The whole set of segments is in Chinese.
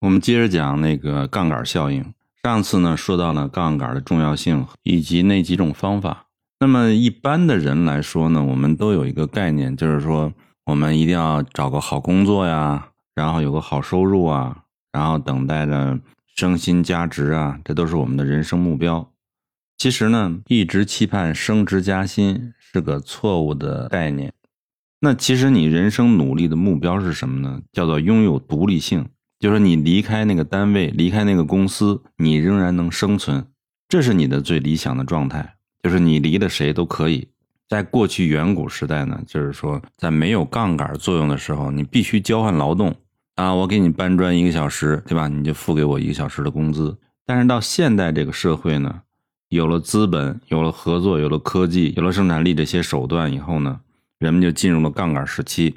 我们接着讲那个杠杆效应。上次呢说到了杠杆的重要性以及那几种方法。那么一般的人来说呢，我们都有一个概念，就是说我们一定要找个好工作呀，然后有个好收入啊，然后等待着升薪加职啊，这都是我们的人生目标。其实呢，一直期盼升职加薪是个错误的概念。那其实你人生努力的目标是什么呢？叫做拥有独立性。就是你离开那个单位，离开那个公司，你仍然能生存，这是你的最理想的状态。就是你离了谁都可以。在过去远古时代呢，就是说在没有杠杆作用的时候，你必须交换劳动啊，我给你搬砖一个小时，对吧？你就付给我一个小时的工资。但是到现代这个社会呢，有了资本，有了合作，有了科技，有了生产力这些手段以后呢，人们就进入了杠杆时期。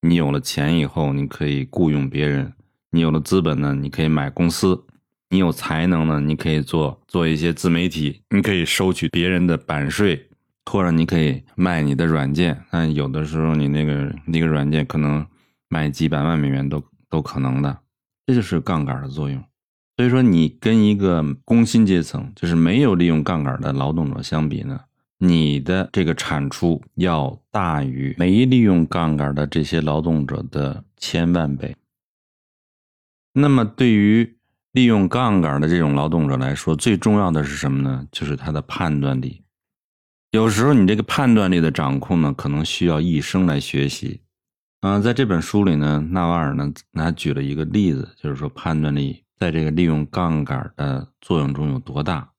你有了钱以后，你可以雇佣别人。你有了资本呢，你可以买公司；你有才能呢，你可以做做一些自媒体，你可以收取别人的版税，或者你可以卖你的软件。但有的时候你那个那个软件可能卖几百万美元都都可能的，这就是杠杆的作用。所以说，你跟一个工薪阶层，就是没有利用杠杆的劳动者相比呢，你的这个产出要大于没利用杠杆的这些劳动者的千万倍。那么，对于利用杠杆的这种劳动者来说，最重要的是什么呢？就是他的判断力。有时候，你这个判断力的掌控呢，可能需要一生来学习。嗯，在这本书里呢，纳瓦尔呢，他举了一个例子，就是说判断力在这个利用杠杆的作用中有多大。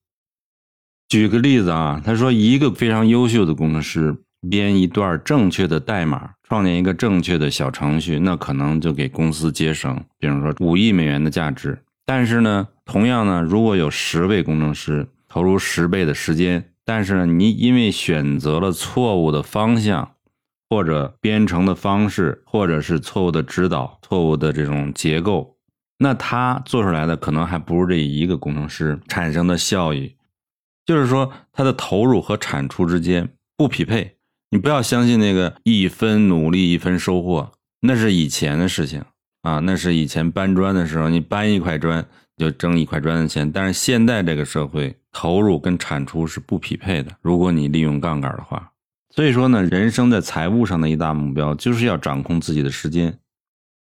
举个例子啊，他说，一个非常优秀的工程师编一段正确的代码。创建一个正确的小程序，那可能就给公司节省，比如说五亿美元的价值。但是呢，同样呢，如果有十位工程师投入十倍的时间，但是呢，你因为选择了错误的方向，或者编程的方式，或者是错误的指导、错误的这种结构，那他做出来的可能还不如这一个工程师产生的效益。就是说，他的投入和产出之间不匹配。你不要相信那个一分努力一分收获，那是以前的事情啊，那是以前搬砖的时候，你搬一块砖就挣一块砖的钱。但是现在这个社会，投入跟产出是不匹配的。如果你利用杠杆的话，所以说呢，人生在财务上的一大目标就是要掌控自己的时间，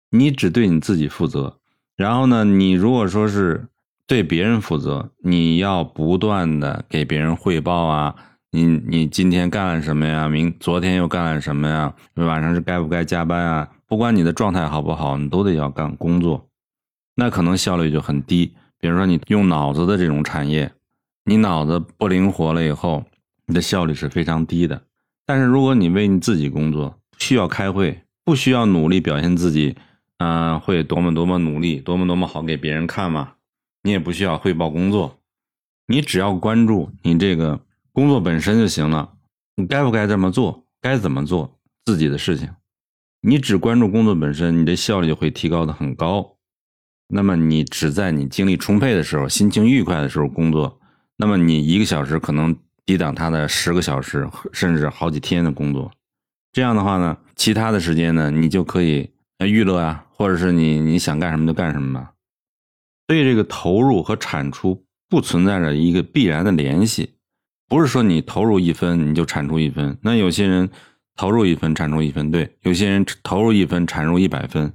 你只对你自己负责。然后呢，你如果说是对别人负责，你要不断的给别人汇报啊。你你今天干了什么呀？明昨天又干了什么呀？晚上是该不该加班啊？不管你的状态好不好，你都得要干工作，那可能效率就很低。比如说你用脑子的这种产业，你脑子不灵活了以后，你的效率是非常低的。但是如果你为你自己工作，不需要开会，不需要努力表现自己，嗯，会多么多么努力，多么多么好给别人看嘛？你也不需要汇报工作，你只要关注你这个。工作本身就行了，你该不该这么做，该怎么做自己的事情，你只关注工作本身，你的效率会提高的很高。那么你只在你精力充沛的时候、心情愉快的时候工作，那么你一个小时可能抵挡他的十个小时，甚至好几天的工作。这样的话呢，其他的时间呢，你就可以娱乐啊，或者是你你想干什么就干什么吧。所以这个投入和产出不存在着一个必然的联系。不是说你投入一分你就产出一分，那有些人投入一分产出一分，对，有些人投入一分产出一百分。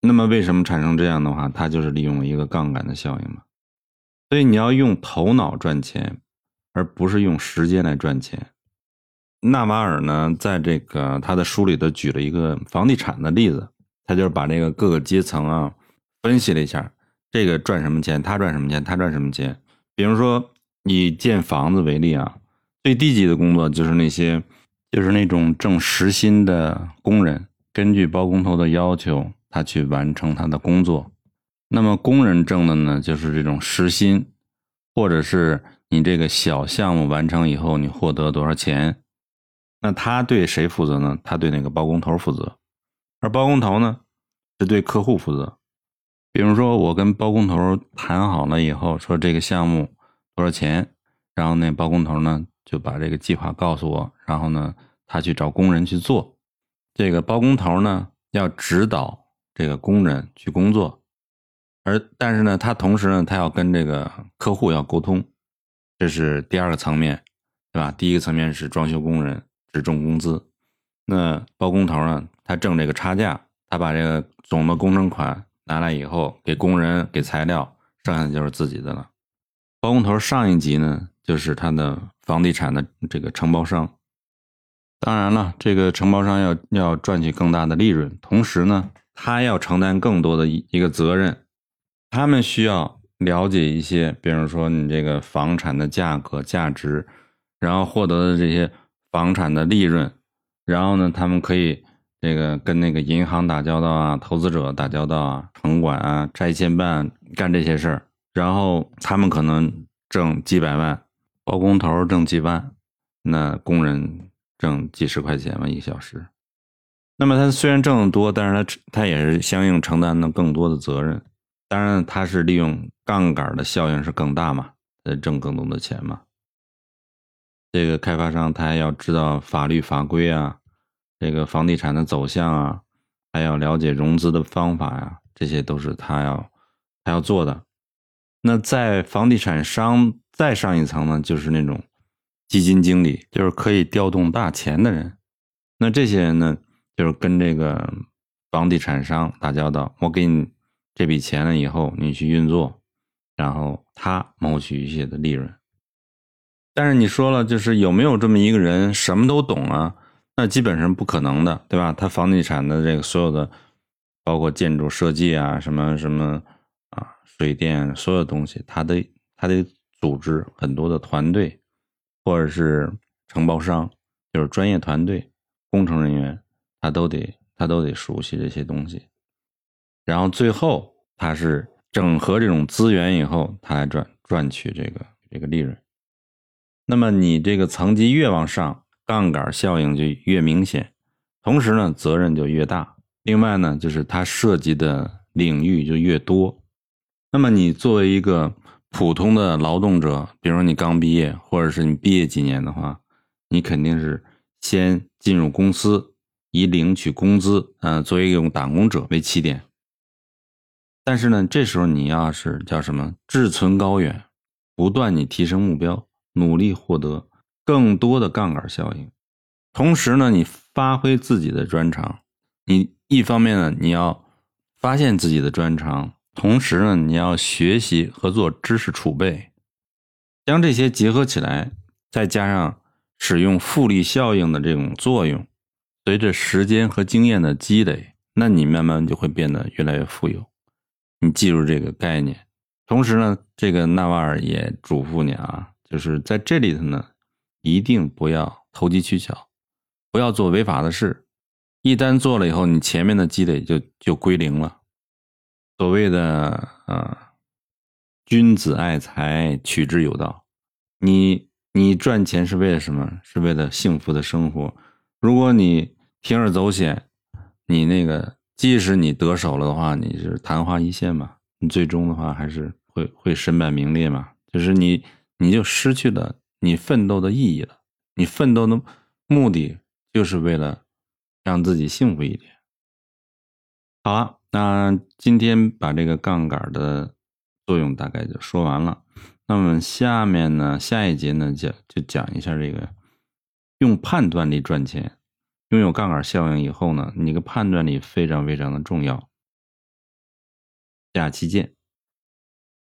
那么为什么产生这样的话？它就是利用了一个杠杆的效应嘛。所以你要用头脑赚钱，而不是用时间来赚钱。纳瓦尔呢，在这个他的书里头举了一个房地产的例子，他就是把这个各个阶层啊分析了一下，这个赚什么钱，他赚什么钱，他赚什么钱，比如说。以建房子为例啊，最低级的工作就是那些，就是那种挣时薪的工人，根据包工头的要求，他去完成他的工作。那么工人挣的呢，就是这种时薪，或者是你这个小项目完成以后，你获得多少钱？那他对谁负责呢？他对那个包工头负责，而包工头呢，是对客户负责。比如说，我跟包工头谈好了以后，说这个项目。多少钱？然后那包工头呢就把这个计划告诉我，然后呢他去找工人去做。这个包工头呢要指导这个工人去工作，而但是呢，他同时呢，他要跟这个客户要沟通，这是第二个层面，对吧？第一个层面是装修工人只挣工资，那包工头呢，他挣这个差价，他把这个总的工程款拿来以后，给工人给材料，剩下的就是自己的了。包工头上一级呢，就是他的房地产的这个承包商。当然了，这个承包商要要赚取更大的利润，同时呢，他要承担更多的一一个责任。他们需要了解一些，比如说你这个房产的价格、价值，然后获得的这些房产的利润，然后呢，他们可以这个跟那个银行打交道啊，投资者打交道啊，城管啊、拆迁办干这些事儿，然后他们可能挣几百万，包工头挣几万，那工人。挣几十块钱嘛一小时，那么他虽然挣得多，但是他他也是相应承担了更多的责任。当然，他是利用杠杆的效应是更大嘛，呃，挣更多的钱嘛。这个开发商他要知道法律法规啊，这个房地产的走向啊，还要了解融资的方法呀，这些都是他要他要做的。那在房地产商再上一层呢，就是那种。基金经理就是可以调动大钱的人，那这些人呢，就是跟这个房地产商打交道。我给你这笔钱了以后，你去运作，然后他谋取一些的利润。但是你说了，就是有没有这么一个人什么都懂啊？那基本上不可能的，对吧？他房地产的这个所有的，包括建筑设计啊，什么什么，水电所有东西，他得他得组织很多的团队。或者是承包商，就是专业团队、工程人员，他都得他都得熟悉这些东西。然后最后他是整合这种资源以后，他来赚赚取这个这个利润。那么你这个层级越往上，杠杆效应就越明显，同时呢责任就越大。另外呢就是它涉及的领域就越多。那么你作为一个。普通的劳动者，比如说你刚毕业，或者是你毕业几年的话，你肯定是先进入公司，以领取工资，嗯，作为一种打工者为起点。但是呢，这时候你要是叫什么志存高远，不断你提升目标，努力获得更多的杠杆效应，同时呢，你发挥自己的专长。你一方面呢，你要发现自己的专长。同时呢，你要学习和做知识储备，将这些结合起来，再加上使用复利效应的这种作用，随着时间和经验的积累，那你慢慢就会变得越来越富有。你记住这个概念。同时呢，这个纳瓦尔也嘱咐你啊，就是在这里头呢，一定不要投机取巧，不要做违法的事。一旦做了以后，你前面的积累就就归零了。所谓的啊，君子爱财，取之有道。你你赚钱是为了什么？是为了幸福的生活。如果你铤而走险，你那个即使你得手了的话，你是昙花一现嘛？你最终的话还是会会身败名裂嘛？就是你你就失去了你奋斗的意义了。你奋斗的目的就是为了让自己幸福一点。好了。那今天把这个杠杆的作用大概就说完了。那么下面呢，下一节呢讲就讲一下这个用判断力赚钱。拥有杠杆效应以后呢，你的判断力非常非常的重要。下期见。